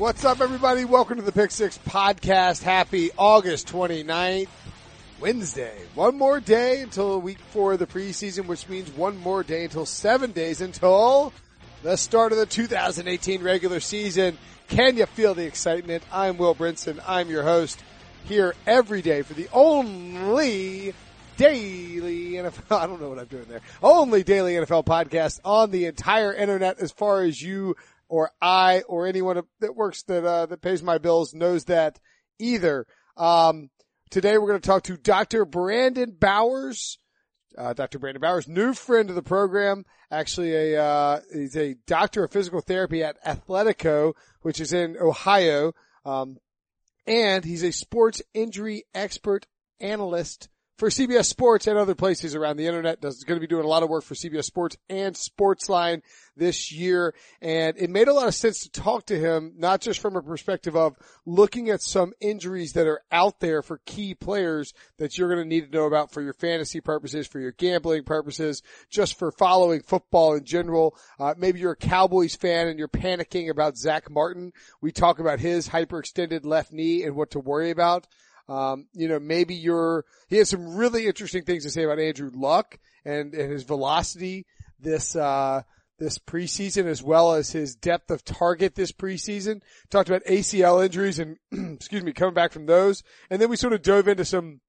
What's up, everybody? Welcome to the Pick Six Podcast. Happy August 29th, Wednesday. One more day until week four of the preseason, which means one more day until seven days until the start of the 2018 regular season. Can you feel the excitement? I'm Will Brinson. I'm your host here every day for the only daily NFL. I don't know what I'm doing there. Only daily NFL podcast on the entire internet as far as you or I or anyone that works that, uh, that pays my bills knows that either. Um, today we're going to talk to Dr. Brandon Bowers. Uh, Dr. Brandon Bowers, new friend of the program, actually a, uh, he's a doctor of physical therapy at Athletico, which is in Ohio. Um, and he's a sports injury expert analyst for CBS Sports and other places around the internet. Does going to be doing a lot of work for CBS Sports and Sportsline this year. And it made a lot of sense to talk to him, not just from a perspective of looking at some injuries that are out there for key players that you're going to need to know about for your fantasy purposes, for your gambling purposes, just for following football in general. Uh, maybe you're a Cowboys fan and you're panicking about Zach Martin. We talk about his hyperextended left knee and what to worry about. Um, you know, maybe you're, he has some really interesting things to say about Andrew Luck and, and his velocity this, uh, this preseason as well as his depth of target this preseason. Talked about ACL injuries and, excuse me, coming back from those. And then we sort of dove into some,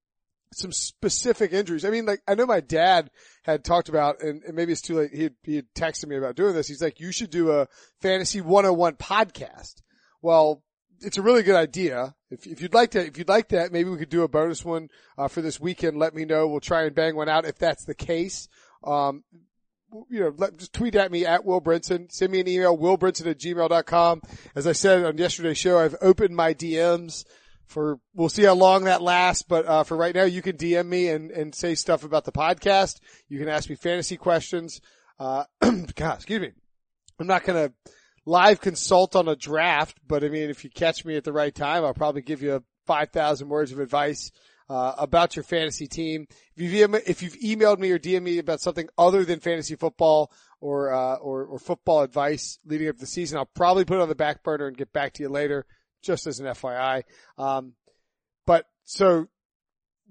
some specific injuries. I mean, like, I know my dad had talked about, and, and maybe it's too late, he had, he had texted me about doing this. He's like, you should do a fantasy 101 podcast. Well, it's a really good idea. If, if you'd like to, if you'd like that, maybe we could do a bonus one uh, for this weekend. Let me know. We'll try and bang one out if that's the case. Um, you know, let, just tweet at me at Will Brinson. Send me an email, willbrinson at gmail.com. As I said on yesterday's show, I've opened my DMs for, we'll see how long that lasts, but, uh, for right now, you can DM me and, and say stuff about the podcast. You can ask me fantasy questions. Uh, God, excuse me. I'm not going to, live consult on a draft, but I mean, if you catch me at the right time, I'll probably give you 5,000 words of advice uh, about your fantasy team. If you've, if you've emailed me or DM me about something other than fantasy football or, uh, or, or football advice leading up to the season, I'll probably put it on the back burner and get back to you later, just as an FYI. Um, but so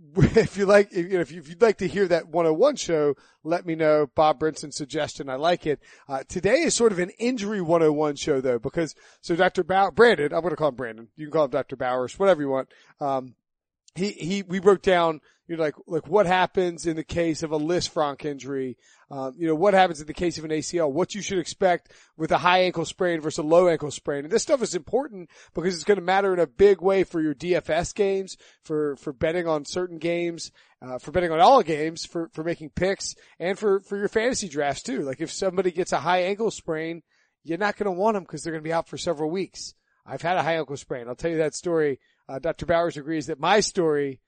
if you like, if, you know, if, you, would like to hear that 101 show, let me know. Bob Brinson's suggestion. I like it. Uh, today is sort of an injury 101 show though, because, so Dr. Bow, Brandon, I'm going to call him Brandon. You can call him Dr. Bowers, whatever you want. Um, he, he, we broke down, you know, like, like what happens in the case of a Lisfranc injury, um, you know, what happens in the case of an ACL, what you should expect with a high ankle sprain versus a low ankle sprain. And this stuff is important because it's going to matter in a big way for your DFS games, for, for betting on certain games, uh, for betting on all games, for, for making picks and for, for your fantasy drafts too. Like if somebody gets a high ankle sprain, you're not going to want them because they're going to be out for several weeks. I've had a high ankle sprain. I'll tell you that story. Uh, Dr. Bowers agrees that my story,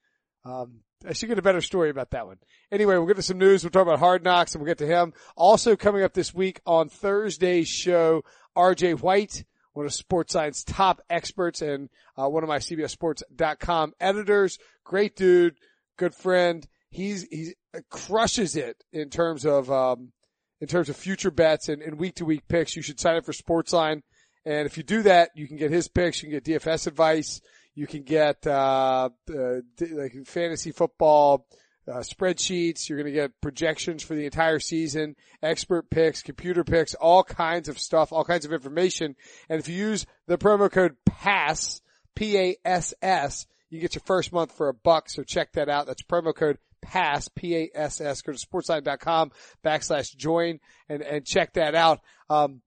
um, I should get a better story about that one. Anyway, we'll get to some news. We'll talk about hard knocks and we'll get to him. Also coming up this week on Thursday's show, RJ White, one of Sports Science top experts and uh, one of my CBSSports.com editors. Great dude, good friend. He's, he crushes it in terms of, um, in terms of future bets and, week to week picks. You should sign up for Sportsline. And if you do that, you can get his picks. You can get DFS advice. You can get uh, uh like fantasy football uh, spreadsheets. You're going to get projections for the entire season, expert picks, computer picks, all kinds of stuff, all kinds of information. And if you use the promo code PASS, P-A-S-S, you get your first month for a buck. So check that out. That's promo code PASS, P-A-S-S. Go to sportsline.com backslash join and, and check that out. Um,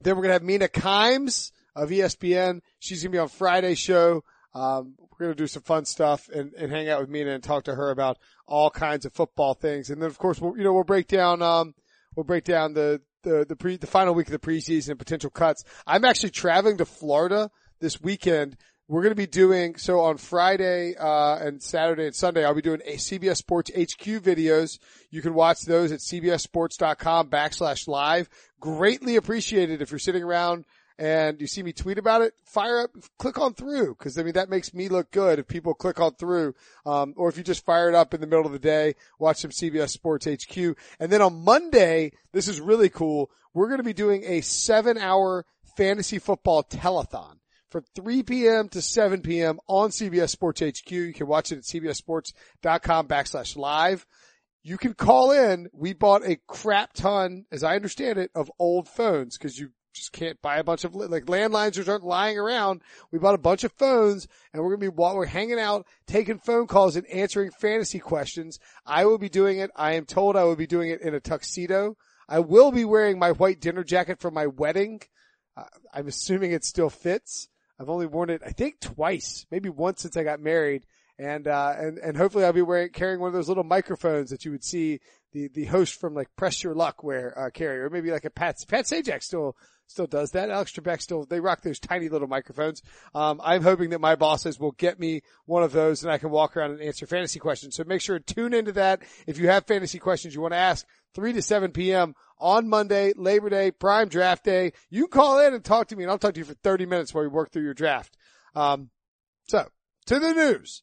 then we're going to have Mina Kimes of ESPN. She's going to be on Friday's show. Um, we're going to do some fun stuff and, and hang out with Mina and talk to her about all kinds of football things. And then of course, we'll, you know, we'll break down, um, we'll break down the, the, the pre, the final week of the preseason and potential cuts. I'm actually traveling to Florida this weekend. We're going to be doing, so on Friday, uh, and Saturday and Sunday, I'll be doing a CBS Sports HQ videos. You can watch those at cbssports.com backslash live. Greatly appreciated if you're sitting around and you see me tweet about it, fire up, click on through. Cause I mean, that makes me look good if people click on through. Um, or if you just fire it up in the middle of the day, watch some CBS Sports HQ. And then on Monday, this is really cool. We're going to be doing a seven hour fantasy football telethon from 3 p.m. to 7 p.m. on CBS Sports HQ. You can watch it at cbssports.com backslash live. You can call in. We bought a crap ton, as I understand it, of old phones because you just can't buy a bunch of like landlines aren't lying around. We bought a bunch of phones and we're going to be while we're hanging out, taking phone calls and answering fantasy questions. I will be doing it. I am told I will be doing it in a tuxedo. I will be wearing my white dinner jacket for my wedding. Uh, I'm assuming it still fits. I've only worn it, I think twice, maybe once since I got married. And, uh, and, and hopefully I'll be wearing, carrying one of those little microphones that you would see the, the host from like Press Your Luck wear, uh, carry, or maybe like a Pat, Pat Sajak still, still does that. Alex Trebek still, they rock those tiny little microphones. Um, I'm hoping that my bosses will get me one of those and I can walk around and answer fantasy questions. So make sure to tune into that. If you have fantasy questions you want to ask, 3 to 7 p.m. on Monday, Labor Day, prime draft day. You call in and talk to me and I'll talk to you for 30 minutes while we work through your draft. Um, so to the news.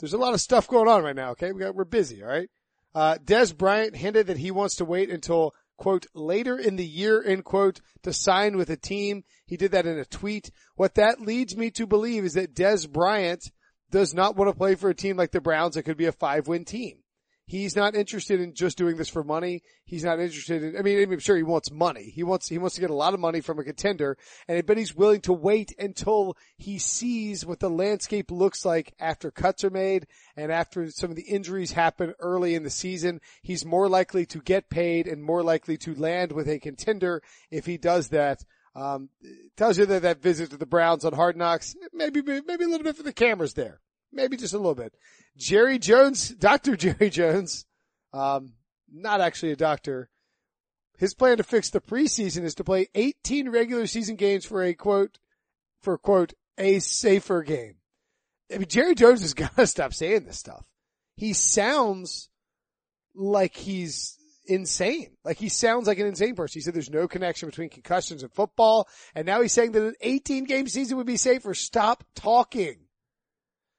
There's a lot of stuff going on right now. Okay. We got, we're busy. All right. Uh, Dez Bryant hinted that he wants to wait until quote, later in the year, end quote, to sign with a team. He did that in a tweet. What that leads me to believe is that Dez Bryant does not want to play for a team like the Browns that could be a five win team. He's not interested in just doing this for money. He's not interested in, I mean, I'm sure he wants money. He wants, he wants to get a lot of money from a contender and, but he's willing to wait until he sees what the landscape looks like after cuts are made and after some of the injuries happen early in the season. He's more likely to get paid and more likely to land with a contender if he does that. Um, tells you that that visit to the Browns on Hard Knocks, maybe, maybe a little bit for the cameras there. Maybe just a little bit. Jerry Jones, Dr. Jerry Jones, um, not actually a doctor. His plan to fix the preseason is to play 18 regular season games for a quote, for quote, a safer game. I mean, Jerry Jones has got to stop saying this stuff. He sounds like he's insane. Like he sounds like an insane person. He said there's no connection between concussions and football. And now he's saying that an 18 game season would be safer. Stop talking.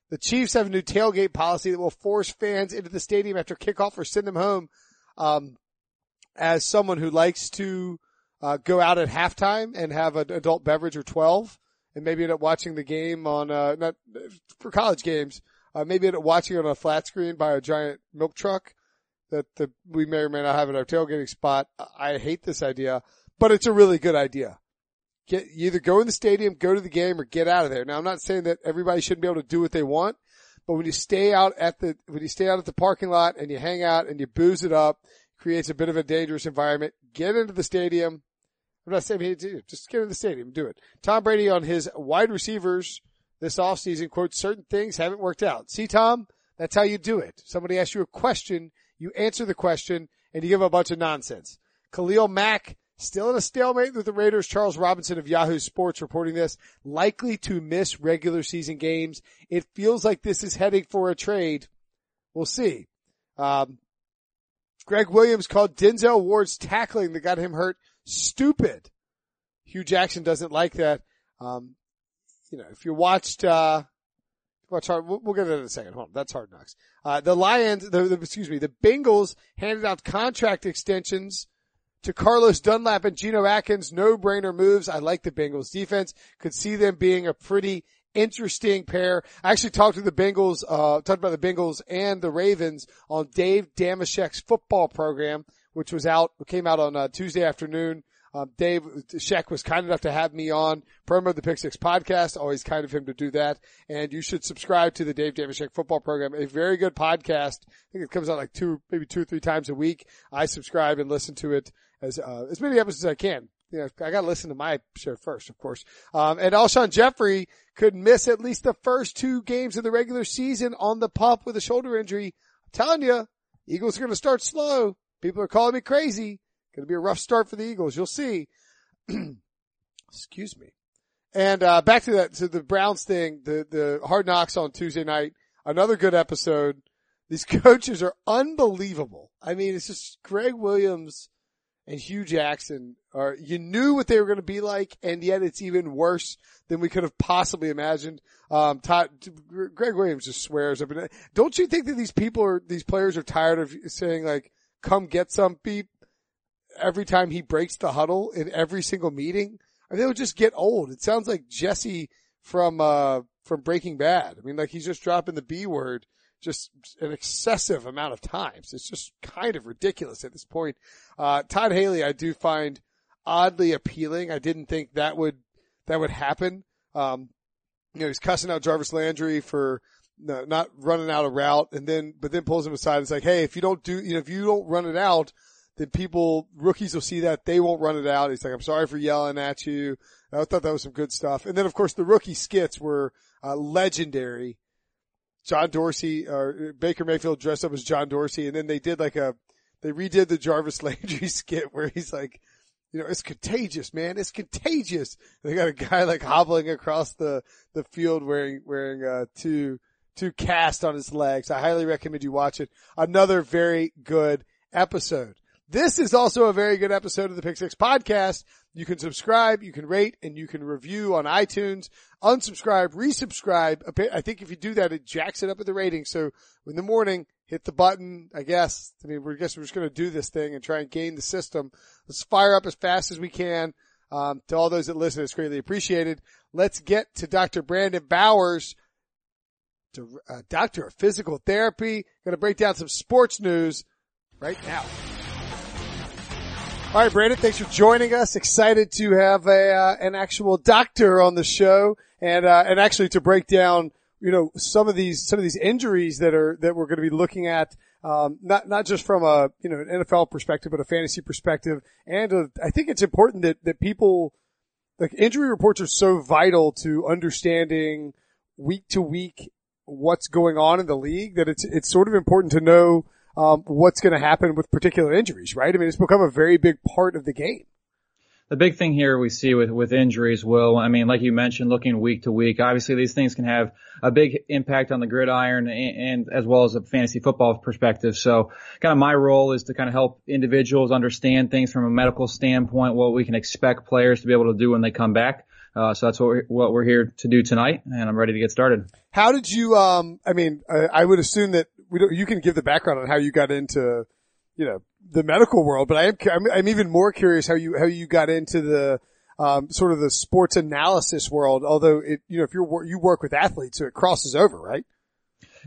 The Chiefs have a new tailgate policy that will force fans into the stadium after kickoff or send them home. Um, as someone who likes to uh, go out at halftime and have an adult beverage or 12 and maybe end up watching the game on, uh, not for college games, uh, maybe end up watching it on a flat screen by a giant milk truck that the, we may or may not have at our tailgating spot. I hate this idea, but it's a really good idea. Get either go in the stadium, go to the game, or get out of there. Now, I'm not saying that everybody shouldn't be able to do what they want, but when you stay out at the when you stay out at the parking lot and you hang out and you booze it up, creates a bit of a dangerous environment. Get into the stadium. I'm not saying just get in the stadium, do it. Tom Brady on his wide receivers this offseason, quote, certain things haven't worked out. See, Tom, that's how you do it. Somebody asks you a question, you answer the question, and you give a bunch of nonsense. Khalil Mack Still in a stalemate with the Raiders. Charles Robinson of Yahoo Sports reporting this. Likely to miss regular season games. It feels like this is heading for a trade. We'll see. Um, Gregg Williams called Denzel Ward's tackling that got him hurt stupid. Hue Jackson doesn't like that. Um, you know, if you watched, uh, watch hard, we'll, we'll get it in a second. Hold on. That's hard knocks. Uh, the Lions, the, the, excuse me, the Bengals handed out contract extensions to Carlos Dunlap and Geno Atkins, no brainer moves. I like the Bengals defense. Could see them being a pretty interesting pair. I actually talked to the Bengals, uh, talked about the Bengals and the Ravens on Dave Dameshek's football program, which was out, came out on uh, Tuesday afternoon. Um, Dave Sheck was kind enough to have me on promo the Pick Six podcast. Always kind of him to do that. And you should subscribe to the Dave Dameshek football program. A very good podcast. I think it comes out like two, maybe two or three times a week. I subscribe and listen to it as, uh, as many episodes as I can. You know, I gotta listen to my show first, of course. Um, and Alshon Jeffery could miss at least the first two games of the regular season on the pup with a shoulder injury. I'm telling you, Eagles are gonna start slow. People are calling me crazy. Going to be a rough start for the Eagles. You'll see. Excuse me. And uh, back to that to the Browns thing, the the Hard Knocks on Tuesday night. Another good episode. These coaches are unbelievable. I mean, it's just Gregg Williams and Hue Jackson are. You knew what they were going to be like, and yet it's even worse than we could have possibly imagined. Um, Todd, Gregg Williams just swears up. And don't you think that these people are these players are tired of saying like, "Come get some beep"? every time he breaks the huddle in every single meeting. I mean, they would just get old. It sounds like Jesse from, uh, from Breaking Bad. I mean, like he's just dropping the B word just an excessive amount of times. It's just kind of ridiculous at this point. Uh, Todd Haley, I do find oddly appealing. I didn't think that would, that would happen. Um, you know, he's cussing out Jarvis Landry for no, not running out a route and then, but then pulls him aside. It's like, Hey, if you don't do, you know, if you don't run it out, then people, rookies will see that they won't run it out. He's like, I'm sorry for yelling at you. I thought that was some good stuff. And then of course the rookie skits were uh, legendary. John Dorsey or Baker Mayfield dressed up as John Dorsey, and then they did like a they redid the Jarvis Landry skit where he's like, you know, it's contagious, man. It's contagious. And they got a guy like hobbling across the the field wearing wearing uh, two two cast on his legs. I highly recommend you watch it. Another very good episode. This is also a very good episode of the Pick Six podcast. You can subscribe, you can rate, and you can review on iTunes. Unsubscribe, resubscribe. I think if you do that, it jacks it up at the rating. So in the morning, hit the button, I guess. I mean, we're guess we're just going to do this thing and try and gain the system. Let's fire up as fast as we can. Um, to all those that listen, it's greatly appreciated. Let's get to Dr. Brandon Bowers, to, uh, doctor of physical therapy. Going to break down some sports news right now. All right, Brandon, thanks for joining us. Excited to have a uh, an actual doctor on the show, and uh, and actually to break down, you know, some of these some of these injuries that are that we're going to be looking at, um, not not just from a you know an NFL perspective, but a fantasy perspective, and a, uh, I think it's important that that people like injury reports are so vital to understanding week to week what's going on in the league that it's it's sort of important to know um, what's going to happen with particular injuries, right? I mean, it's become a very big part of the game. The big thing here we see with, with injuries, Will, I mean, like you mentioned, looking week to week, obviously these things can have a big impact on the gridiron and, and as well as a fantasy football perspective. So kind of my role is to kind of help individuals understand things from a medical standpoint, what we can expect players to be able to do when they come back. Uh, so that's what we're, what we're here to do tonight, and I'm ready to get started. How did you? Um, I mean, I, I would assume that we don't, you can give the background on how you got into, you know, the medical world, but I am, I'm, I'm even more curious how you, how you got into the, um, sort of the sports analysis world, although it, you know, if you're, you work with athletes, so it crosses over, right?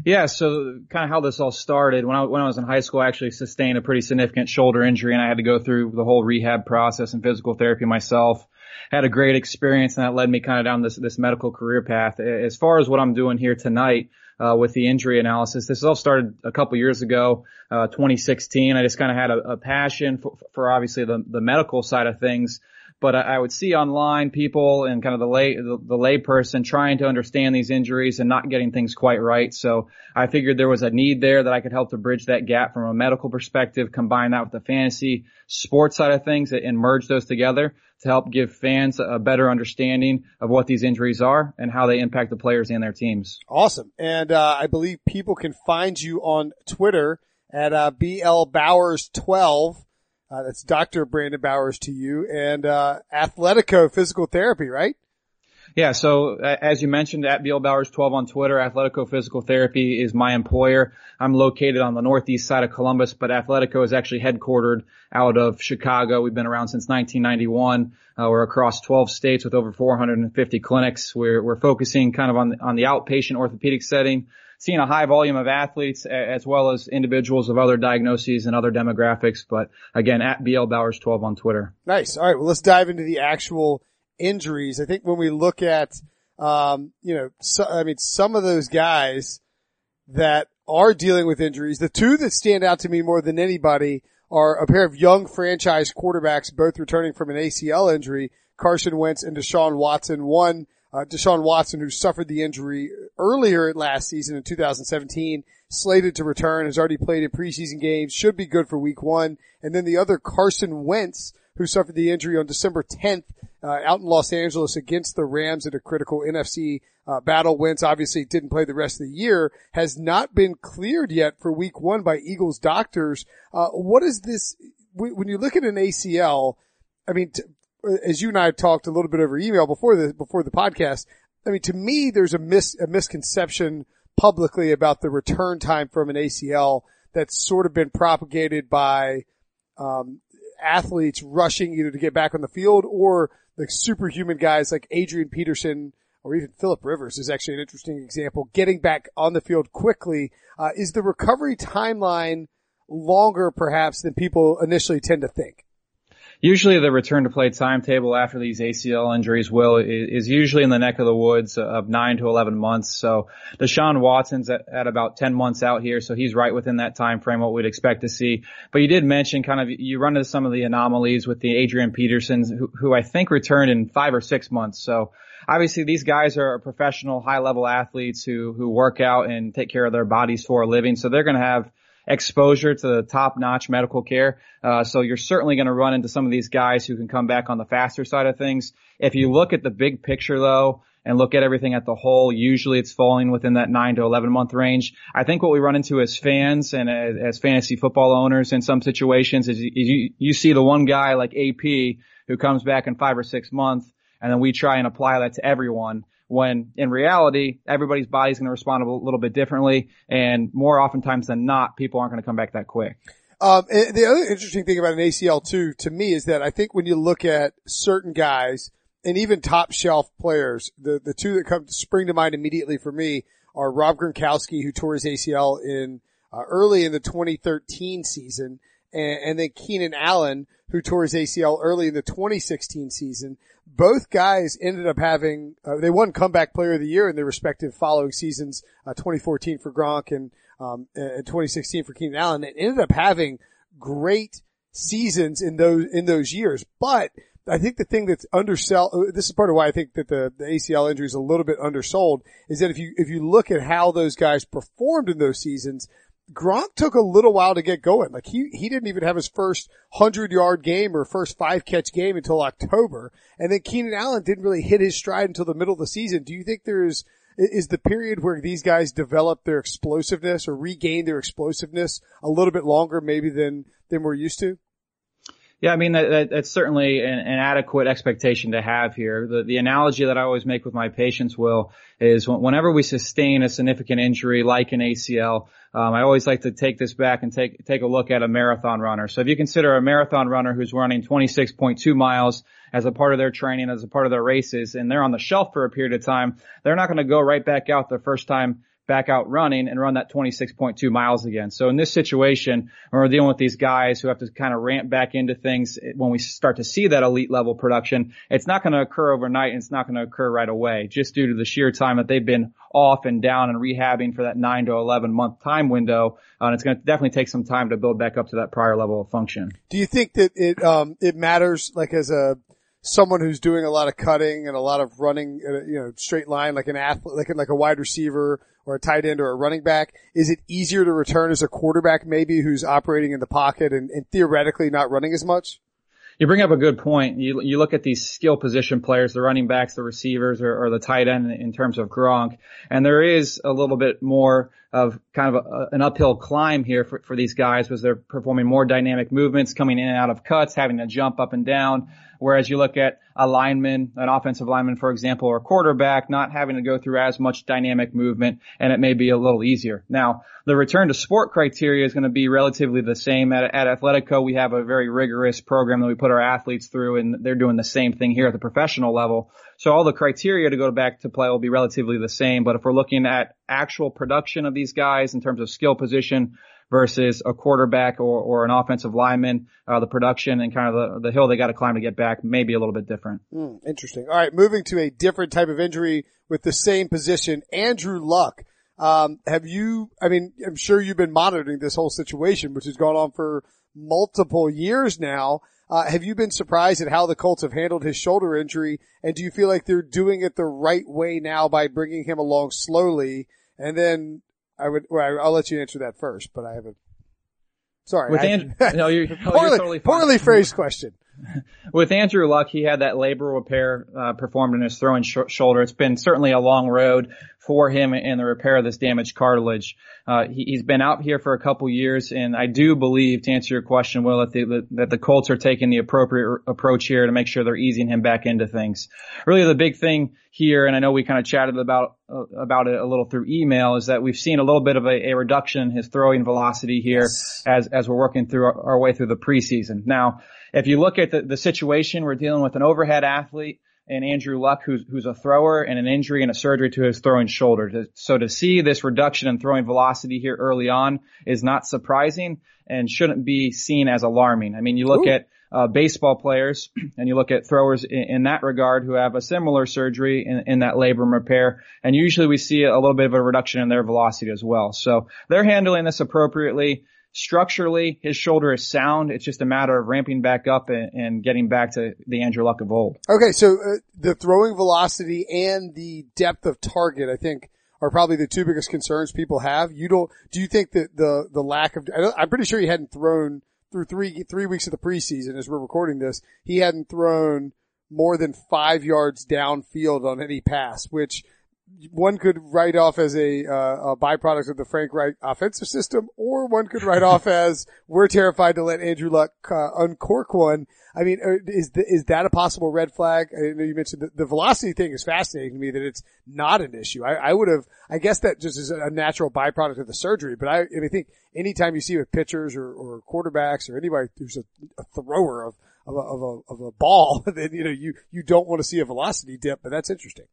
Yeah, so kind of how this all started when I when I was in high school, I actually sustained a pretty significant shoulder injury, and I had to go through the whole rehab process and physical therapy myself. Had a great experience, and that led me kind of down this this medical career path. As far as what I'm doing here tonight, uh, with the injury analysis. This all started a couple years ago, uh, 2016. I just kind of had a, a passion for, for, obviously the, the medical side of things. But I, I would see online people and kind of the lay the, the trying to understand these injuries and not getting things quite right. So I figured there was a need there that I could help to bridge that gap from a medical perspective, combine that with the fantasy sports side of things and merge those together to help give fans a better understanding of what these injuries are and how they impact the players and their teams. Awesome. And, uh, I believe people can find you on Twitter at, uh, BL Bowers 12. Uh, that's Dr. Brandon Bowers to you and, uh, Athletico Physical Therapy, right? Yeah, so as you mentioned, at BL Bowers 12 on Twitter, Athletico Physical Therapy is my employer. I'm located on the northeast side of Columbus, but Athletico is actually headquartered out of Chicago. We've been around since 1991. Uh, we're across 12 states with over 450 clinics. We're, we're focusing kind of on, on the outpatient orthopedic setting, seeing a high volume of athletes as well as individuals of other diagnoses and other demographics. But again, at BL Bowers 12 on Twitter. Nice. All right. Well, let's dive into the actual injuries. I think when we look at, um, you know, so, I mean, some of those guys that are dealing with injuries, the two that stand out to me more than anybody are a pair of young franchise quarterbacks, both returning from an ACL injury, Carson Wentz and Deshaun Watson. One, uh, Deshaun Watson, who suffered the injury earlier last season in 2017, slated to return, has already played in preseason games, should be good for week one. And then the other, Carson Wentz, who suffered the injury on December 10th uh, out in Los Angeles against the Rams in a critical NFC uh, battle. Wentz obviously didn't play the rest of the year, has not been cleared yet for week one by Eagles doctors. Uh, what is this, when you look at an ACL, I mean, t- as you and I talked a little bit over email before the, before the podcast, I mean, to me, there's a mis, a misconception publicly about the return time from an ACL that's sort of been propagated by, um, athletes rushing either to get back on the field or like superhuman guys like Adrian Peterson or even Philip Rivers is actually an interesting example. Getting back on the field quickly uh, is the recovery timeline longer perhaps than people initially tend to think usually the return to play timetable after these ACL injuries will is usually in the neck of the woods of nine to 11 months. So Deshaun Watson's at, at, about 10 months out here. So he's right within that time frame, what we'd expect to see. But you did mention kind of, you run into some of the anomalies with the Adrian Petersons, who, who I think returned in five or six months. So obviously these guys are professional high level athletes who, who work out and take care of their bodies for a living. So they're going to have exposure to the top notch medical care. Uh, so you're certainly going to run into some of these guys who can come back on the faster side of things. If you look at the big picture though, and look at everything at the whole, usually it's falling within that nine to 11 month range. I think what we run into as fans and as, as fantasy football owners in some situations is you, you, you see the one guy like AP who comes back in five or six months and then we try and apply that to everyone when in reality, everybody's body's going to respond a little bit differently. And more oftentimes than not, people aren't going to come back that quick. Um, the other interesting thing about an ACL too, to me, is that I think when you look at certain guys and even top shelf players, the, the two that come to spring to mind immediately for me are Rob Gronkowski, who tore his ACL in uh, early in the 2013 season, and, and then Keenan Allen, who tore his ACL early in the 2016 season both guys ended up having, uh, they won comeback player of the year in their respective following seasons, uh, 2014 for Gronk and, um, and 2016 for Keenan Allen and ended up having great seasons in those, in those years. But I think the thing that's undersell, uh, this is part of why I think that the, the ACL injury is a little bit undersold is that if you, if you look at how those guys performed in those seasons, Gronk took a little while to get going. Like he, he didn't even have his first hundred yard game or first five catch game until October. And then Keenan Allen didn't really hit his stride until the middle of the season. Do you think there's, is the period where these guys develop their explosiveness or regain their explosiveness a little bit longer maybe than, than we're used to? Yeah, I mean that, that, that's certainly an, an, adequate expectation to have here. The, the analogy that I always make with my patients, will, is whenever we sustain a significant injury like an ACL, um, I always like to take this back and take take a look at a marathon runner. So if you consider a marathon runner who's running 26.2 miles as a part of their training, as a part of their races, and they're on the shelf for a period of time, they're not going to go right back out the first time back out running and run that 26.2 miles again. So in this situation, when we're dealing with these guys who have to kind of ramp back into things when we start to see that elite level production, it's not going to occur overnight and it's not going to occur right away just due to the sheer time that they've been off and down and rehabbing for that nine to 11 month time window. Uh, and it's going to definitely take some time to build back up to that prior level of function. Do you think that it, um, it matters like as a, someone who's doing a lot of cutting and a lot of running, you know, straight line, like an athlete, like, like a wide receiver or a tight end or a running back? Is it easier to return as a quarterback maybe who's operating in the pocket and, and theoretically not running as much? You bring up a good point. You, you look at these skill position players, the running backs, the receivers, or, or the tight end in terms of Gronk, and there is a little bit more of kind of a, an uphill climb here for, for these guys was they're performing more dynamic movements, coming in and out of cuts, having to jump up and down. Whereas you look at a lineman, an offensive lineman, for example, or a quarterback, not having to go through as much dynamic movement, and it may be a little easier. Now, the return to sport criteria is going to be relatively the same. At, at Athletico, we have a very rigorous program that we put our athletes through, and they're doing the same thing here at the professional level. So all the criteria to go back to play will be relatively the same. But if we're looking at actual production of these guys in terms of skill position versus a quarterback or, or an offensive lineman, uh, the production and kind of the, the hill they got to climb to get back may be a little bit different. Mm, interesting. All right. Moving to a different type of injury with the same position, Andrew Luck. Um, have you, I mean, I'm sure you've been monitoring this whole situation, which has gone on for multiple years now. Uh, have you been surprised at how the Colts have handled his shoulder injury? And do you feel like they're doing it the right way now by bringing him along slowly? And then I would, well, I'll let you answer that first, but I have a, sorry. With Andrew, no, you're, poorly, you're totally poorly phrased question. With Andrew Luck, he had that labral repair uh, performed in his throwing sh- shoulder. It's been certainly a long road for him in the repair of this damaged cartilage. Uh, he, has been out here for a couple years, and I do believe, to answer your question, Will, that the, that the Colts are taking the appropriate approach here to make sure they're easing him back into things. Really, the big thing here, and I know we kind of chatted about uh, about it a little through email, is that we've seen a little bit of a, a reduction in his throwing velocity here yes. as as we're working through our, our way through the preseason. Now, if you look at the, the situation, we're dealing with an overhead athlete and Andrew Luck, who's, who's a thrower and an injury and a surgery to his throwing shoulder. So to see this reduction in throwing velocity here early on is not surprising and shouldn't be seen as alarming. I mean, you look Ooh. at uh, baseball players and you look at throwers in, in, that regard who have a similar surgery in, in that labrum repair, and usually we see a little bit of a reduction in their velocity as well. So they're handling this appropriately. Structurally, his shoulder is sound. It's just a matter of ramping back up and, and getting back to the Andrew Luck of old. Okay, so uh, the throwing velocity and the depth of target, I think, are probably the two biggest concerns people have. You don't? Do you think that the the lack of? I'm pretty sure he hadn't thrown through three three weeks of the preseason as we're recording this. He hadn't thrown more than five yards downfield on any pass, which one could write off as a, uh, a byproduct of the Frank Reich offensive system, or one could write off as we're terrified to let Andrew Luck uh, uncork one. I mean, uh, is the, is that a possible red flag? I know you mentioned the, the velocity thing is fascinating to me that it's not an issue. I, I would have, I guess that just is a natural byproduct of the surgery, but I, I, think anytime you see with pitchers or, or quarterbacks or anybody who's a, a thrower of, of a, of a, of a ball, then, you know, you, you don't want to see a velocity dip, but that's interesting.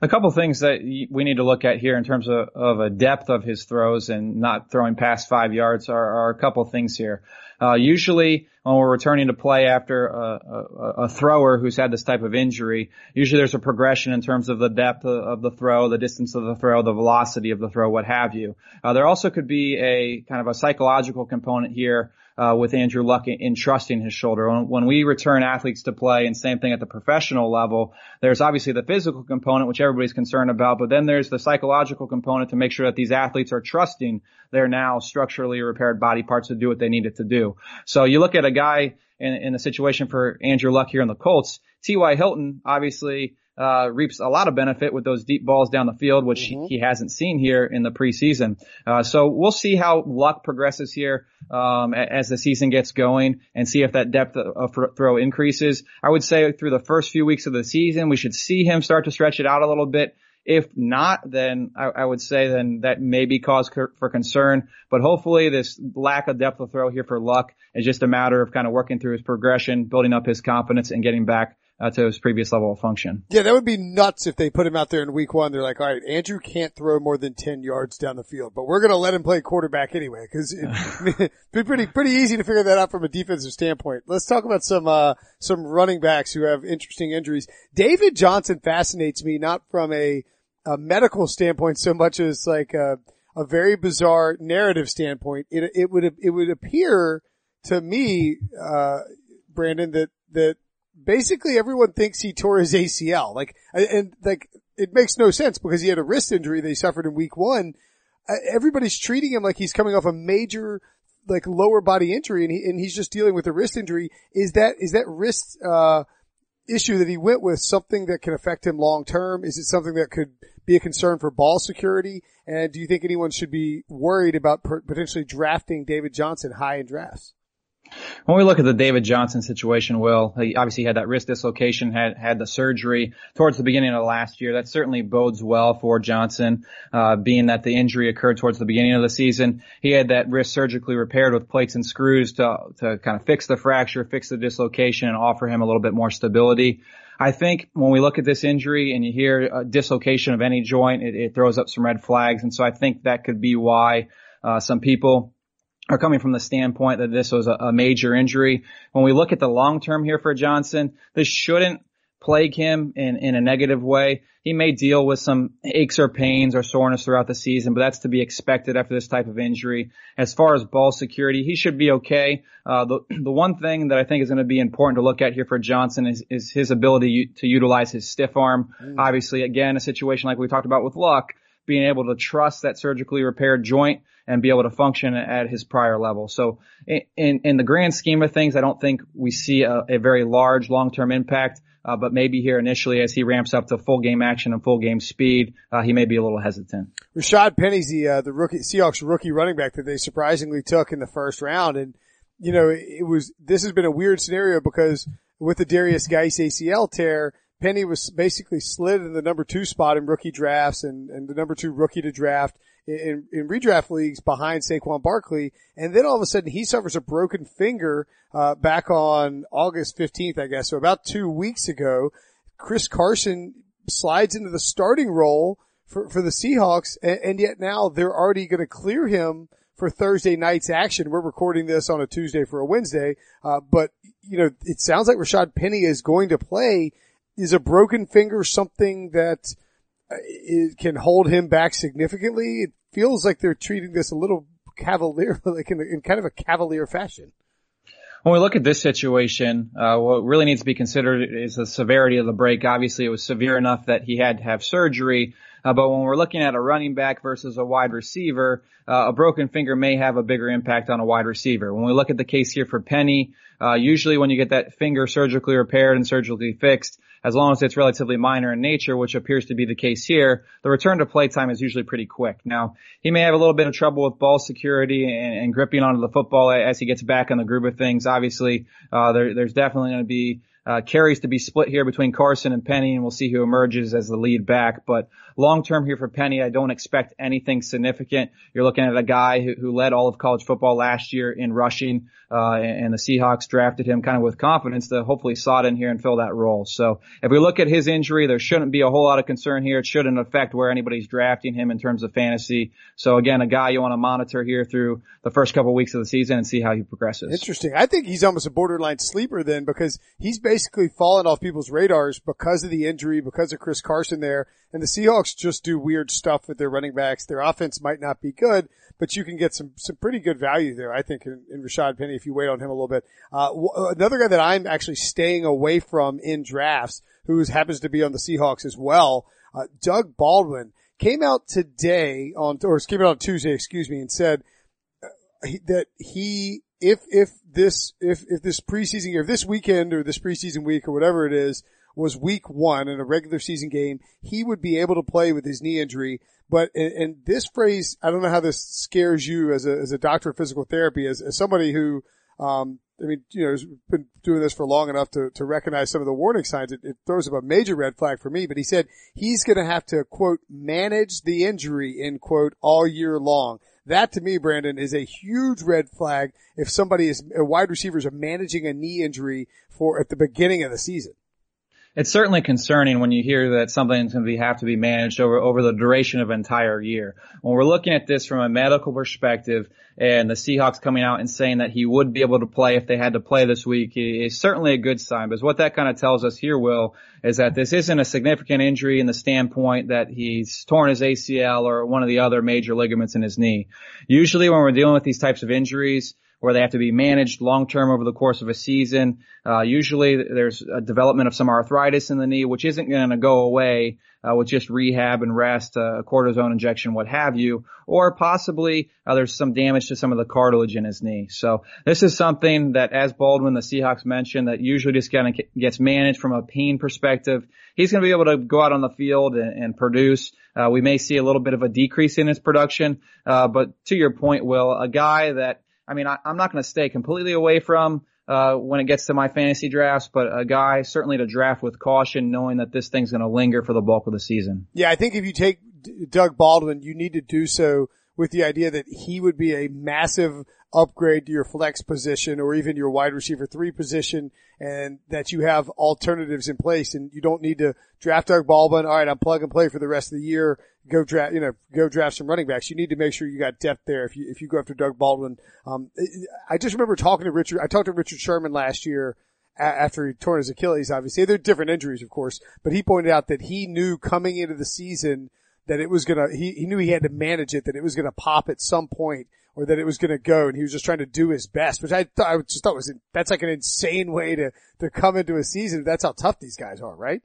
A couple things that we need to look at here in terms of, of a depth of his throws and not throwing past five yards are, are a couple things here. Uh, usually when we're returning to play after a, a, a, thrower who's had this type of injury, usually there's a progression in terms of the depth of the throw, the distance of the throw, the velocity of the throw, what have you. Uh, there also could be a kind of a psychological component here uh, with Andrew Luck in, in, trusting his shoulder. When, when, we return athletes to play, and same thing at the professional level, there's obviously the physical component, which everybody's concerned about, but then there's the psychological component to make sure that these athletes are trusting their now structurally repaired body parts to do what they need it to do. So you look at a guy in, in situation for Andrew Luck here in the Colts, T.Y. Hilton, obviously, uh, reaps a lot of benefit with those deep balls down the field, which mm-hmm. he, he, hasn't seen here in the preseason. Uh, so we'll see how Luck progresses here um, as the season gets going, and see if that depth of throw increases. I would say through the first few weeks of the season, we should see him start to stretch it out a little bit. If not, then I, I, would say then that may be cause for concern. But hopefully this lack of depth of throw here for Luck is just a matter of kind of working through his progression, building up his confidence and getting back uh, to his previous level of function. Yeah, that would be nuts if they put him out there in week one. They're like, all right, Andrew can't throw more than 10 yards down the field, but we're going to let him play quarterback anyway, cause it'd be pretty, pretty easy to figure that out from a defensive standpoint. Let's talk about some, uh, some running backs who have interesting injuries. David Johnson fascinates me, not from a, a medical standpoint so much as like a, a very bizarre narrative standpoint. It, it would, it would appear to me, uh, Brandon, that, that basically everyone thinks he tore his ACL. Like, and like, it makes no sense because he had a wrist injury they suffered in week one. Everybody's treating him like he's coming off a major, like lower body injury and he, and he's just dealing with a wrist injury. Is that, is that wrist, uh, issue that he went with something that can affect him long term? Is it something that could be a concern for ball security? And do you think anyone should be worried about potentially drafting David Johnson high in drafts? When we look at the David Johnson situation, Will, he obviously had that wrist dislocation, had had the surgery towards the beginning of last year. That certainly bodes well for Johnson, uh, being that the injury occurred towards the beginning of the season. He had that wrist surgically repaired with plates and screws to to kind of fix the fracture, fix the dislocation, and offer him a little bit more stability. I think when we look at this injury and you hear a dislocation of any joint, it, it throws up some red flags, and so I think that could be why uh, some people are coming from the standpoint that this was a, a major injury. When we look at the long term here for Johnson, this shouldn't plague him in, in a negative way. He may deal with some aches or pains or soreness throughout the season, but that's to be expected after this type of injury. As far as ball security, he should be okay. Uh, the, the one thing that I think is going to be important to look at here for Johnson is, is his ability to utilize his stiff arm. Mm. Obviously, again, a situation like we talked about with Luck, being able to trust that surgically repaired joint and be able to function at his prior level. So in, in the grand scheme of things, I don't think we see a, a very large long-term impact. Uh, but maybe here initially as he ramps up to full game action and full game speed, uh, he may be a little hesitant. Rashad Penny's the, uh, the rookie, Seahawks rookie running back that they surprisingly took in the first round. And, you know, it was, this has been a weird scenario because with the Darius Guice ACL tear, Penny was basically slid in the number two spot in rookie drafts and, and the number two rookie to draft in, in redraft leagues behind Saquon Barkley. And then all of a sudden he suffers a broken finger, uh, back on August 15th, I guess. So about two weeks ago, Chris Carson slides into the starting role for, for the Seahawks. And, and yet now they're already going to clear him for Thursday night's action. We're recording this on a Tuesday for a Wednesday. Uh, but you know, it sounds like Rashad Penny is going to play. Is a broken finger something that uh, can hold him back significantly? It feels like they're treating this a little cavalier, like in, in kind of a cavalier fashion. When we look at this situation, uh, what really needs to be considered is the severity of the break. Obviously, it was severe enough that he had to have surgery. Uh, but when we're looking at a running back versus a wide receiver, uh, a broken finger may have a bigger impact on a wide receiver. When we look at the case here for Penny, uh, usually when you get that finger surgically repaired and surgically fixed, as long as it's relatively minor in nature, which appears to be the case here, the return to play time is usually pretty quick. Now, he may have a little bit of trouble with ball security and, and gripping onto the football as he gets back in the groove of things. Obviously, uh, there, there's definitely going to be uh, carries to be split here between Carson and Penny, and we'll see who emerges as the lead back. But long term here for Penny, I don't expect anything significant. You're looking at a guy who, who led all of college football last year in rushing, uh, and the Seahawks drafted him kind of with confidence to hopefully slot in here and fill that role. So if we look at his injury, there shouldn't be a whole lot of concern here. It shouldn't affect where anybody's drafting him in terms of fantasy. So again, a guy you want to monitor here through the first couple weeks of the season and see how he progresses. Interesting. I think he's almost a borderline sleeper then because he's basically basically fallen off people's radars because of the injury, because of Chris Carson there. And the Seahawks just do weird stuff with their running backs. Their offense might not be good, but you can get some, some pretty good value there, I think, in, in Rashad Penny if you wait on him a little bit. Uh, w- another guy that I'm actually staying away from in drafts, who happens to be on the Seahawks as well, uh, Doug Baldwin came out today on, or came out on Tuesday, excuse me, and said uh, that he if if this if if this preseason or if this weekend or this preseason week or whatever it is was week one in a regular season game, he would be able to play with his knee injury. But and, and this phrase, I don't know how this scares you as a as a doctor of physical therapy, as, as somebody who um, I mean, you know, has been doing this for long enough to, to recognize some of the warning signs. It, it throws up a major red flag for me, but he said he's going to have to quote, manage the injury in quote, all year long. That to me, Brandon, is a huge red flag if somebody is, a wide receivers are managing a knee injury for at the beginning of the season it's certainly concerning when you hear that something's going to be, have to be managed over, over the duration of an entire year. When we're looking at this from a medical perspective and the Seahawks coming out and saying that he would be able to play if they had to play this week is certainly a good sign. But what that kind of tells us here, Will, is that this isn't a significant injury in the standpoint that he's torn his ACL or one of the other major ligaments in his knee. Usually when we're dealing with these types of injuries, where they have to be managed long term over the course of a season. Uh, usually there's a development of some arthritis in the knee, which isn't going to go away uh, with just rehab and rest, uh, cortisone injection, what have you, or possibly uh, there's some damage to some of the cartilage in his knee. So this is something that, as Baldwin, the Seahawks mentioned, that usually just kind of gets managed from a pain perspective. He's going to be able to go out on the field and, and produce. Uh, we may see a little bit of a decrease in his production, uh, but to your point, Will, a guy that I mean, I, am not going to stay completely away from uh, when it gets to my fantasy drafts, but a guy certainly to draft with caution, knowing that this thing's going to linger for the bulk of the season. Yeah, I think if you take Doug Baldwin, you need to do so with the idea that he would be a massive upgrade to your flex position or even your wide receiver three position and that you have alternatives in place and you don't need to draft Doug Baldwin. All right, I'm plug and play for the rest of the year. Go draft, you know, go draft some running backs. You need to make sure you got depth there if you, if you go after Doug Baldwin. Um, I just remember talking to Richard, I talked to Richard Sherman last year after he tore his Achilles, obviously. They're different injuries, of course, but he pointed out that he knew coming into the season that it was gonna, he, he knew he had to manage it, that it was gonna pop at some point or that it was to go and he was just trying to do his best, which I thought, I just thought was, that's like an insane way to, to come into a season. That's how tough these guys are, right?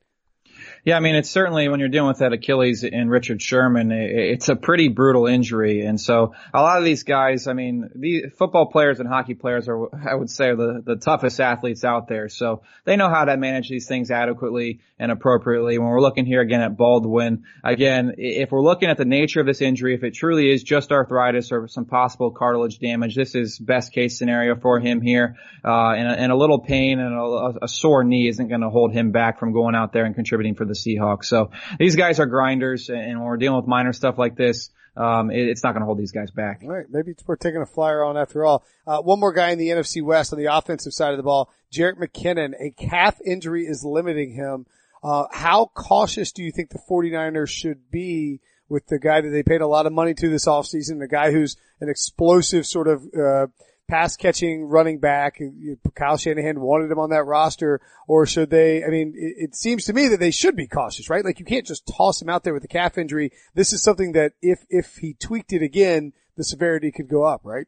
Yeah, I mean, it's certainly when you're dealing with that Achilles and Richard Sherman, it's a pretty brutal injury. And so a lot of these guys, I mean, the football players and hockey players are, I would say, the, the toughest athletes out there. So they know how to manage these things adequately and appropriately. When we're looking here again at Baldwin, again, if we're looking at the nature of this injury, if it truly is just arthritis or some possible cartilage damage, this is best case scenario for him here. Uh, and, a, and a little pain and a, a sore knee isn't going to hold him back from going out there and contributing for the Seahawks. So these guys are grinders, and when we're dealing with minor stuff like this, um, it, it's not going to hold these guys back. All right, maybe it's worth taking a flyer on after all. Uh, one more guy in the NFC West on the offensive side of the ball, Jerick McKinnon. A calf injury is limiting him. Uh, how cautious do you think the 49ers should be with the guy that they paid a lot of money to this offseason, the guy who's an explosive sort of, uh, pass catching running back. Kyle Shanahan wanted him on that roster, or should they? I mean, it, it, seems to me that they should be cautious, right? Like you can't just toss him out there with a calf injury. This is something that if if he tweaked it again, the severity could go up, right?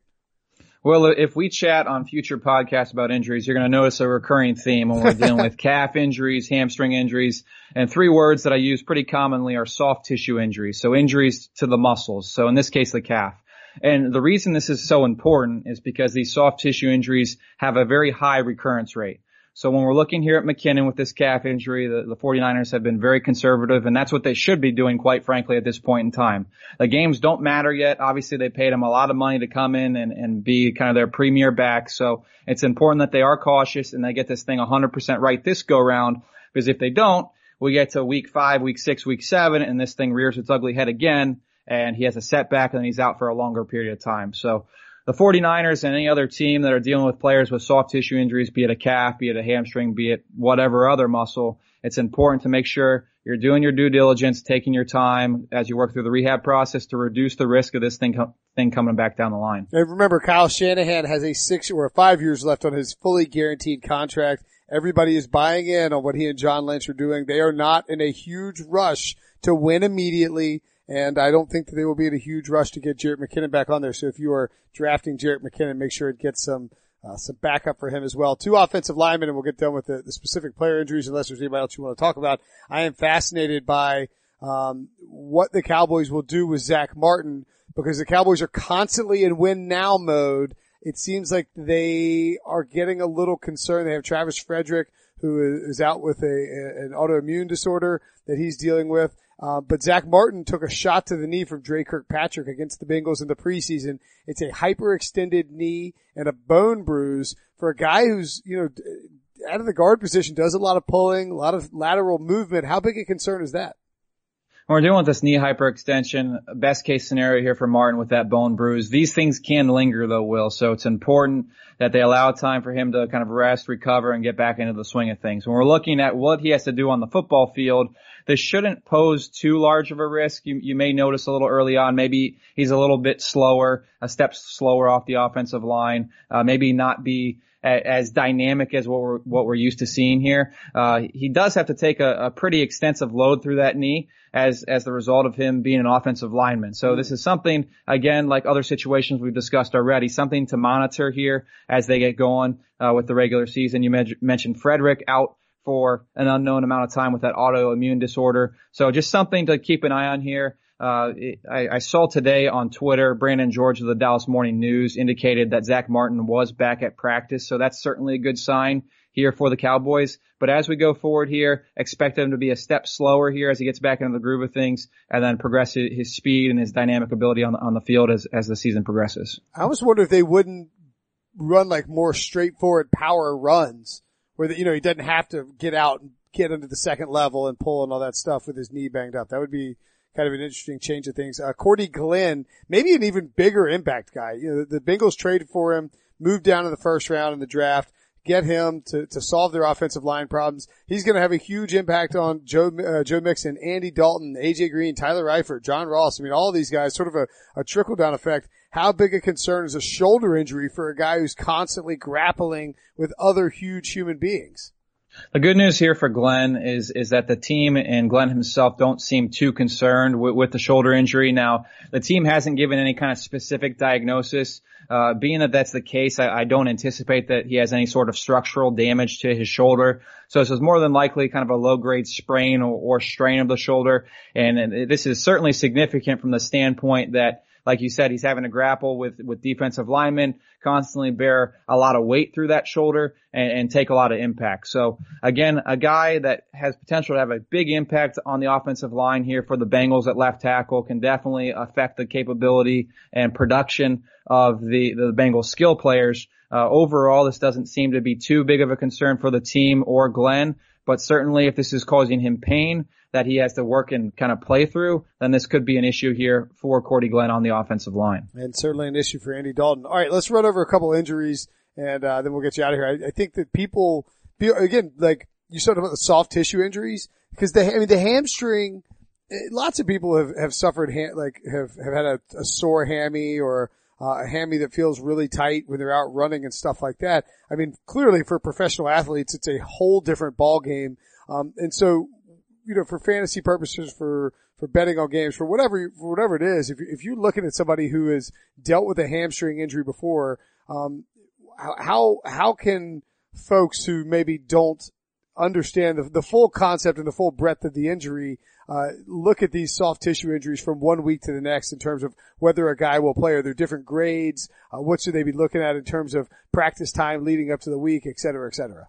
Well, uh, if we chat on future podcasts about injuries, you're going to notice a recurring theme when we're dealing with calf injuries, hamstring injuries, and three words that I use pretty commonly are soft tissue injuries. So injuries to the muscles. So in this case, the calf. And the reason this is so important is because these soft tissue injuries have a very high recurrence rate. So when we're looking here at McKinnon with this calf injury, the, the 49ers have been very conservative and that's what they should be doing, quite frankly, at this point in time. The games don't matter yet. Obviously they paid him a lot of money to come in and, and be kind of their premier back. So it's important that they are cautious and they get this thing 100% right this go round because if they don't, we get to week five, week six, week seven, and this thing rears its ugly head again and he has a setback and then he's out for a longer period of time. So the 49ers and any other team that are dealing with players with soft tissue injuries, be it a calf, be it a hamstring, be it whatever other muscle, it's important to make sure you're doing your due diligence, taking your time as you work through the rehab process to reduce the risk of this thing, thing coming back down the line. And remember, Kyle Shanahan has a six or five years left on his fully guaranteed contract. Everybody is buying in on what he and John Lynch are doing. They are not in a huge rush to win immediately. And I don't think that they will be in a huge rush to get Jerick McKinnon back on there. So if you are drafting Jerick McKinnon, make sure it gets some uh, some backup for him as well. Two offensive linemen, and we'll get done with the, the, specific player injuries unless there's anybody else you want to talk about. I am fascinated by um, what the Cowboys will do with Zach Martin because the Cowboys are constantly in win now mode. It seems like they are getting a little concerned. They have Travis Frederick, who is out with a, an autoimmune disorder that he's dealing with. Uh, but Zach Martin took a shot to the knee from Dre Kirkpatrick against the Bengals in the preseason. It's a hyperextended knee and a bone bruise for a guy who's, you know, out of the guard position, does a lot of pulling, a lot of lateral movement. How big a concern is that? We're dealing with this knee hyperextension, best case scenario here for Martin with that bone bruise. These things can linger though, Will. So it's important that they allow time for him to kind of rest, recover, and get back into the swing of things. When we're looking at what he has to do on the football field, this shouldn't pose too large of a risk. You, you may notice a little early on, maybe he's a little bit slower, a step slower off the offensive line, uh, maybe not be as dynamic as what we're what we're used to seeing here. Uh, he does have to take a, a, pretty extensive load through that knee as as the result of him being an offensive lineman. So this is something again, like other situations we've discussed already, something to monitor here as they get going uh, with the regular season. You mentioned Frederick out for an unknown amount of time with that autoimmune disorder. So just something to keep an eye on here. Uh, I, I, saw today on Twitter, Brandon George of the Dallas Morning News indicated that Zach Martin was back at practice. So that's certainly a good sign here for the Cowboys. But as we go forward here, expect him to be a step slower here as he gets back into the groove of things and then progress his speed and his dynamic ability on the, on the field as, as the season progresses. I almost wonder if they wouldn't run like more straightforward power runs where the, you know he doesn't have to get out and get into the second level and pull and all that stuff with his knee banged up. That would be kind of an interesting change of things. Uh, Cordy Glenn, maybe an even bigger impact guy. You know, the, the Bengals traded for him, moved down in the first round in the draft, get him to, to solve their offensive line problems. He's going to have a huge impact on Joe, uh, Joe Mixon, Andy Dalton, AJ Green, Tyler Eifert, John Ross. I mean, all these guys, sort of a, a trickle down effect. How big a concern is a shoulder injury for a guy who's constantly grappling with other huge human beings? The good news here for Glenn is is that the team and Glenn himself don't seem too concerned with, with the shoulder injury. Now, the team hasn't given any kind of specific diagnosis. Uh, being that that's the case, I, I, don't anticipate that he has any sort of structural damage to his shoulder. So this is more than likely kind of a low grade sprain or, or strain of the shoulder. And, and this is certainly significant from the standpoint that like you said, he's having to grapple with, with defensive linemen, constantly bear a lot of weight through that shoulder and, and take a lot of impact. So again, a guy that has potential to have a big impact on the offensive line here for the Bengals at left tackle can definitely affect the capability and production of the, the Bengals skill players. Uh, overall, this doesn't seem to be too big of a concern for the team or Glenn, but certainly if this is causing him pain, that he has to work and kind of play through, then this could be an issue here for Cordy Glenn on the offensive line. And certainly an issue for Andy Dalton. All right, let's run over a couple injuries and uh, then we'll get you out of here. I, I think that people, again, like you said about the soft tissue injuries, because the, I mean, the hamstring, eh, lots of people have, have suffered, ha- like, have, have had a, a sore hammy or uh, a hammy that feels really tight when they're out running and stuff like that. I mean, clearly for professional athletes, it's a whole different ball game. Um, and so you know, for fantasy purposes, for, for betting on games, for whatever, for whatever it is, if, if you're looking at somebody who has dealt with a hamstring injury before, um, how, how can folks who maybe don't understand the, the full concept and the full breadth of the injury, uh, look at these soft tissue injuries from one week to the next in terms of whether a guy will play. Are there different grades? Uh, what should they be looking at in terms of practice time leading up to the week, et cetera, et cetera?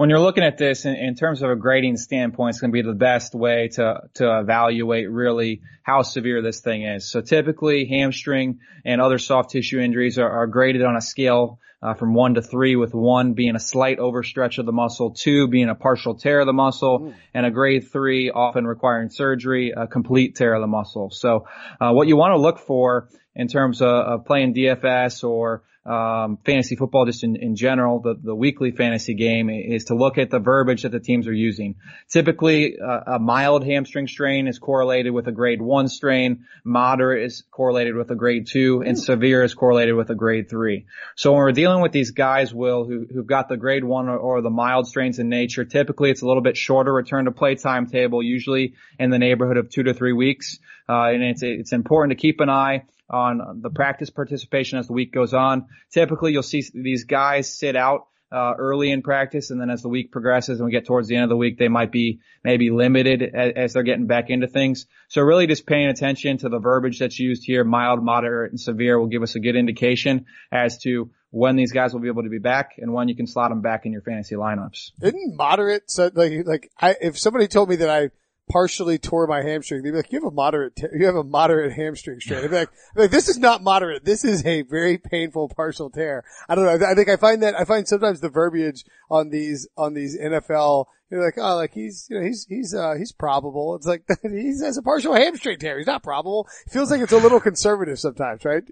When you're looking at this in, in, terms of a grading standpoint, it's going to be the best way to to evaluate really how severe this thing is. So typically, hamstring and other soft tissue injuries are, are graded on a scale uh, from one to three, with one being a slight overstretch of the muscle, two being a partial tear of the muscle, and a grade three often requiring surgery, a complete tear of the muscle. So uh, what you want to look for in terms of, of playing DFS or um, fantasy football just in, in general, the, the weekly fantasy game is to look at the verbiage that the teams are using. Typically, uh, a mild hamstring strain is correlated with a grade one strain, moderate is correlated with a grade two, and severe is correlated with a grade three. So when we're dealing with these guys, Will, who, who've got the grade one or, or the mild strains in nature, typically it's a little bit shorter return to play timetable, usually in the neighborhood of two to three weeks. Uh, and it's, it's important to keep an eye on the practice participation as the week goes on. Typically, you'll see these guys sit out uh, early in practice, and then as the week progresses and we get towards the end of the week, they might be maybe limited as, as, they're getting back into things. So really, just paying attention to the verbiage that's used here, mild, moderate, and severe, will give us a good indication as to when these guys will be able to be back and when you can slot them back in your fantasy lineups. Isn't moderate so like like I if somebody told me that I partially tore my hamstring. They'd be like, you have a moderate, you have a moderate hamstring strain. They'd be like, like, this is not moderate. This is a very painful partial tear. I don't know. I think I find that, I find sometimes the verbiage on these, on these NFL, you're like, oh, like he's, you know, he's, he's, uh, he's probable. It's like, he has a partial hamstring tear. He's not probable. It feels like it's a little conservative sometimes, right?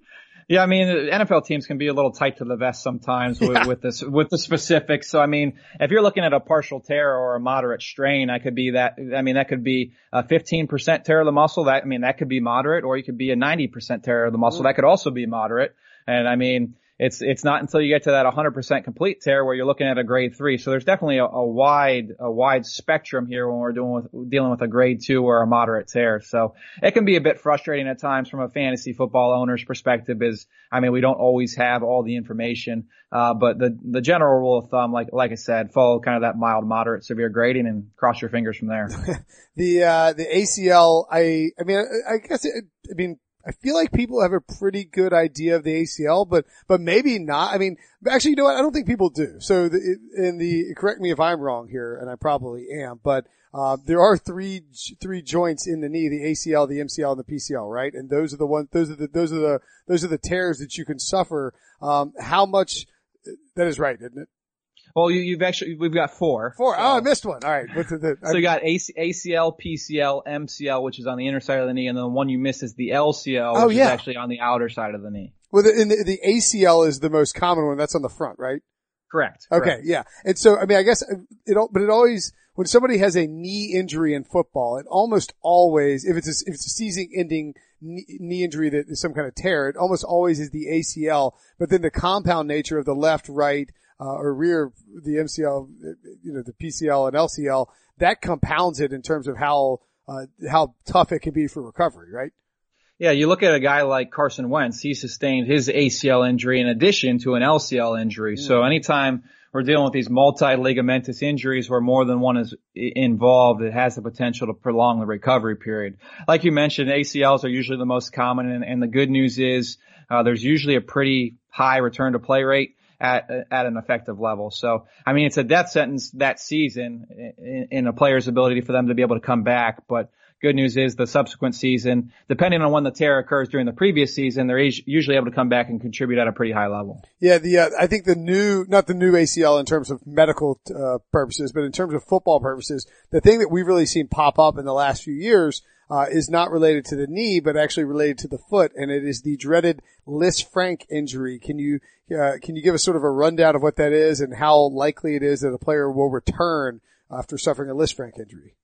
Yeah, I mean, NFL teams can be a little tight to the vest sometimes with, yeah. with this, with the specifics. So, I mean, if you're looking at a partial tear or a moderate strain, I could be that, I mean, that could be a 15% tear of the muscle. That, I mean, that could be moderate or you could be a 90% tear of the muscle. Mm. That could also be moderate. And I mean, it's it's not until you get to that 100% complete tear where you're looking at a grade three. So there's definitely a, a wide a wide spectrum here when we're doing with dealing with a grade two or a moderate tear. So it can be a bit frustrating at times from a fantasy football owner's perspective. Is I mean we don't always have all the information, uh, but the the general rule of thumb, like like I said, follow kind of that mild, moderate, severe grading and cross your fingers from there. the uh, the ACL, I I mean I, I guess it, I mean I feel like people have a pretty good idea of the ACL, but, but maybe not. I mean, actually, you know what? I don't think people do. So in the, correct me if I'm wrong here, and I probably am, but, uh, there are three, three joints in the knee, the ACL, the MCL, and the PCL, right? And those are the ones, those are the, those are the, those are the tears that you can suffer. Um, how much, that is right, isn't it? Well, you, have actually we've got four. Four. So. Oh, I missed one. All right. What's the, so you got AC, ACL, PCL, MCL, which is on the inner side of the knee, and then the one you miss is the LCL, oh, which oh, yeah. is actually on the outer side of the knee. Well, the, the, the ACL is the most common one. That's on the front, right? Correct. Okay. Correct. Yeah. And so, I mean, I guess it, but it always, when somebody has a knee injury in football, it almost always, if it's a, if it's a season ending knee, knee injury that is some kind of tear, it almost always is the ACL, but then the compound nature of the left, right, uh, or rear, the MCL, you know, the PCL and LCL, that compounds it in terms of how, uh, how tough it can be for recovery, right? Yeah, you look at a guy like Carson Wentz, he sustained his ACL injury in addition to an LCL injury. Mm. So anytime we're dealing with these multi-ligamentous injuries where more than one is involved, it has the potential to prolong the recovery period. Like you mentioned, ACLs are usually the most common and, and the good news is, uh, there's usually a pretty high return to play rate at at an effective level. So, I mean, it's a death sentence that season in, in, a player's ability for them to be able to come back. But Good news is the subsequent season, depending on when the tear occurs during the previous season, they're usually able to come back and contribute at a pretty high level. Yeah, the uh, I think the new, not the new ACL in terms of medical uh, purposes, but in terms of football purposes, the thing that we've really seen pop up in the last few years uh, is not related to the knee, but actually related to the foot, and it is the dreaded Lisfranc injury. Can you uh, can you give us sort of a rundown of what that is and how likely it is that a player will return after suffering a Lisfranc injury?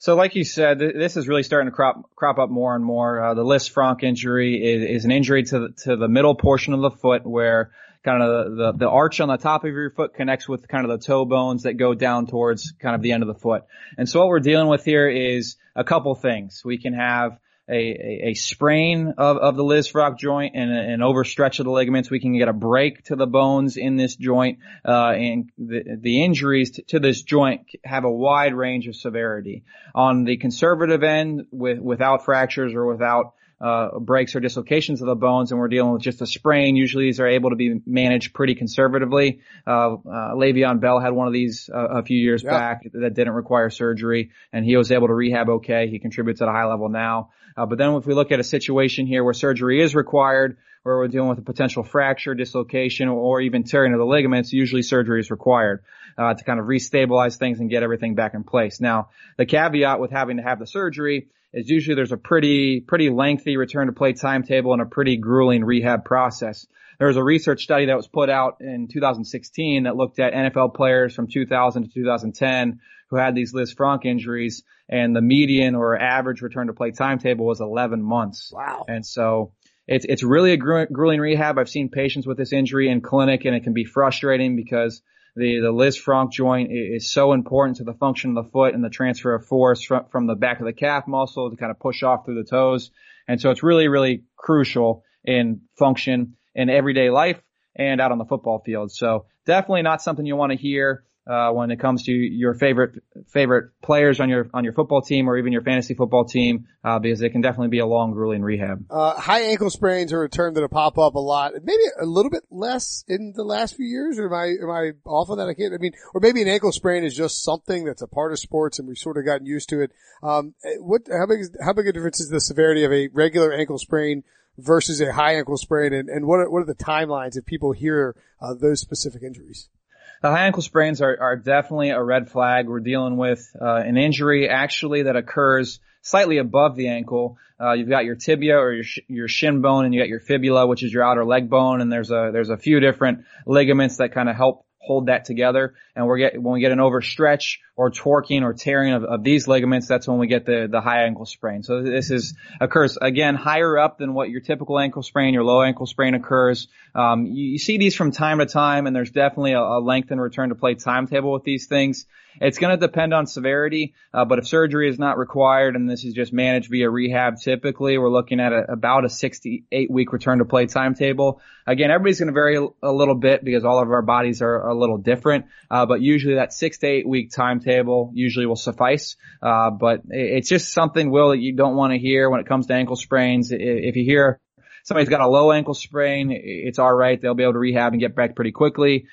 So like you said, this is really starting to crop crop up more and more. Uh, the Lisfranc injury is, is, an injury to the, to the middle portion of the foot where kind of the, the, the arch on the top of your foot connects with kind of the toe bones that go down towards kind of the end of the foot. And so what we're dealing with here is a couple things. We can have a, a, sprain of, of the Lisfranc joint and an overstretch of the ligaments. We can get a break to the bones in this joint, uh, and the, the injuries to, to, this joint have a wide range of severity. On the conservative end, with, without fractures or without uh, breaks or dislocations of the bones and we're dealing with just a sprain. Usually these are able to be managed pretty conservatively. Uh, uh, Le'Veon Bell had one of these uh, a few years back that didn't require surgery and he was able to rehab okay. He contributes at a high level now. Uh, but then if we look at a situation here where surgery is required, where we're dealing with a potential fracture, dislocation, or even tearing of the ligaments, usually surgery is required uh, to kind of restabilize things and get everything back in place. Now, the caveat with having to have the surgery is usually there's a pretty pretty lengthy return to play timetable and a pretty grueling rehab process. There was a research study that was put out in 2016 that looked at NFL players from 2000 to 2010 who had these Lisfranc injuries and the median or average return to play timetable was 11 months. Wow. And so it's, it's really a grueling rehab. I've seen patients with this injury in clinic and it can be frustrating because the, the Liz Lisfranc joint is so important to the function of the foot and the transfer of force from, from the back of the calf muscle to kind of push off through the toes. And so it's really, really crucial in function in everyday life and out on the football field. So definitely not something you want to hear uh, when it comes to your favorite favorite players on your on your football team or even your fantasy football team, uh, because it can definitely be a long, grueling rehab. Uh, high ankle sprains are a term that pop up a lot, maybe a little bit less in the last few years. Or am I am I off on that? I can't. I mean, or maybe an ankle sprain is just something that's a part of sports, and we've sort of gotten used to it. Um, what how big is, how big a difference is the severity of a regular ankle sprain? Versus a high ankle sprain, and, and what are, what are the timelines if people hear uh, those specific injuries? The high ankle sprains are, are definitely a red flag. We're dealing with uh, an injury actually that occurs slightly above the ankle. Uh, you've got your tibia or your, sh- your shin bone and you got your fibula, which is your outer leg bone. And there's a, there's a few different ligaments that kind of help hold that together. And we're get, when we get an overstretch or torquing or tearing of, of, these ligaments, that's when we get the, the high ankle sprain. So this is, occurs again higher up than what your typical ankle sprain, your low ankle sprain occurs. Um, you, you, see these from time to time and there's definitely a, a lengthened return to play timetable with these things. It's going to depend on severity, uh, but if surgery is not required and this is just managed via rehab, typically we're looking at a, about a 68 week return to play timetable. Again, everybody's going to vary a little bit because all of our bodies are a little different, uh, but usually that six to eight week timetable usually will suffice. Uh, but it's just something, Will, that you don't want to hear when it comes to ankle sprains. If you hear somebody's got a low ankle sprain, it's all right. They'll be able to rehab and get back pretty quickly.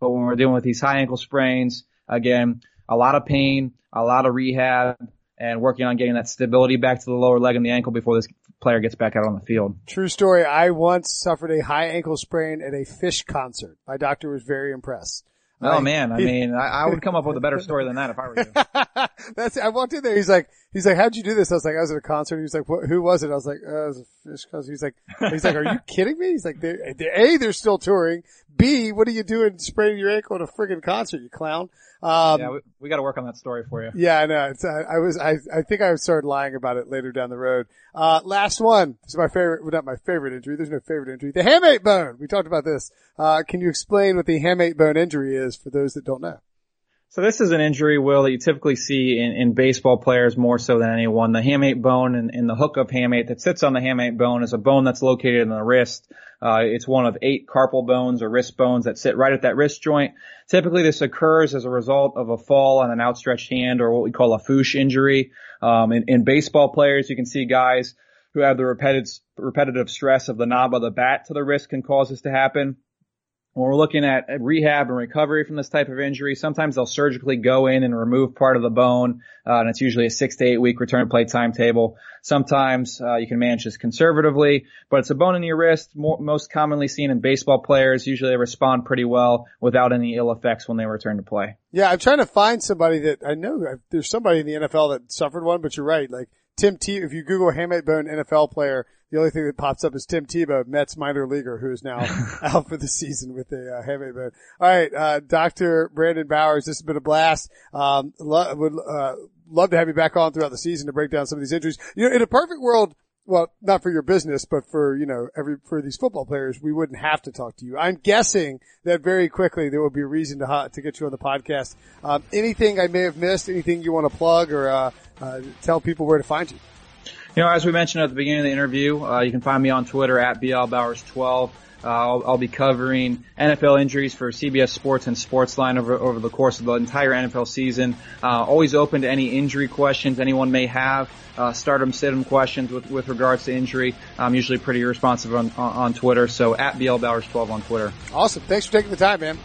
But when we're dealing with these high ankle sprains, again, a lot of pain, a lot of rehab, and working on getting that stability back to the lower leg and the ankle before this player gets back out on the field. True story. I once suffered a high ankle sprain at a Phish concert. My doctor was very impressed. Oh I, man, I mean, I, I, would come up with a better story than that if I were you. That's, I walked in there, he's like, he's like, how'd you do this? I was like, I was at a concert. He was like, who was it? I was like, uh, it was a Phish concert. He's like, he's like, are you kidding me? He's like, they're, they're, A, they're still touring. B, what are you doing spraining your ankle at a friggin' concert, you clown? Um, yeah, we, we got to work on that story for you. Yeah, I know. It's, uh, I was, I, I think I started lying about it later down the road. Uh, last one. This is my favorite, well, not my favorite injury. There's no favorite injury. The hamate bone. We talked about this. Uh, can you explain what the hamate bone injury is for those that don't know? So this is an injury, Will, that you typically see in, in baseball players more so than anyone. The hamate bone and, and the hook of hamate that sits on the hamate bone is a bone that's located in the wrist. Uh, it's one of eight carpal bones or wrist bones that sit right at that wrist joint. Typically this occurs as a result of a fall on an outstretched hand or what we call a foosh injury. Um, in, in baseball players, you can see guys who have the repetitive, repetitive stress of the knob of the bat to the wrist can cause this to happen when we're looking at rehab and recovery from this type of injury, sometimes they'll surgically go in and remove part of the bone, uh, and it's usually a six to eight week return to play timetable. Sometimes uh, you can manage this conservatively, but it's a bone in your wrist, more, most commonly seen in baseball players. Usually they respond pretty well without any ill effects when they return to play. Yeah, I'm trying to find somebody that I know. There's somebody in the NFL that suffered one, but you're right. Like Tim T. If you Google hamate bone NFL player, the only thing that pops up is Tim Tebow, Mets minor leaguer, who is now out for the season with a uh, hamate bone. All right, uh, Dr. Brandon Bowers, this has been a blast. Um, lo- would uh, love to have you back on throughout the season to break down some of these injuries. You know, in a perfect world, well, not for your business, but for, you know, every, for these football players, we wouldn't have to talk to you. I'm guessing that very quickly there will be a reason to, to get you on the podcast. Um, anything I may have missed, anything you want to plug or, uh, uh, tell people where to find you? You know, as we mentioned at the beginning of the interview, uh, you can find me on Twitter at blbowers12. Uh, I'll, I'll, be covering NFL injuries for CBS Sports and Sportsline over, over the course of the entire NFL season. Uh, always open to any injury questions anyone may have. Uh, stardom, sit them questions with, with regards to injury. I'm usually pretty responsive on, on, on Twitter. So at blbowers12 on Twitter. Awesome. Thanks for taking the time, man.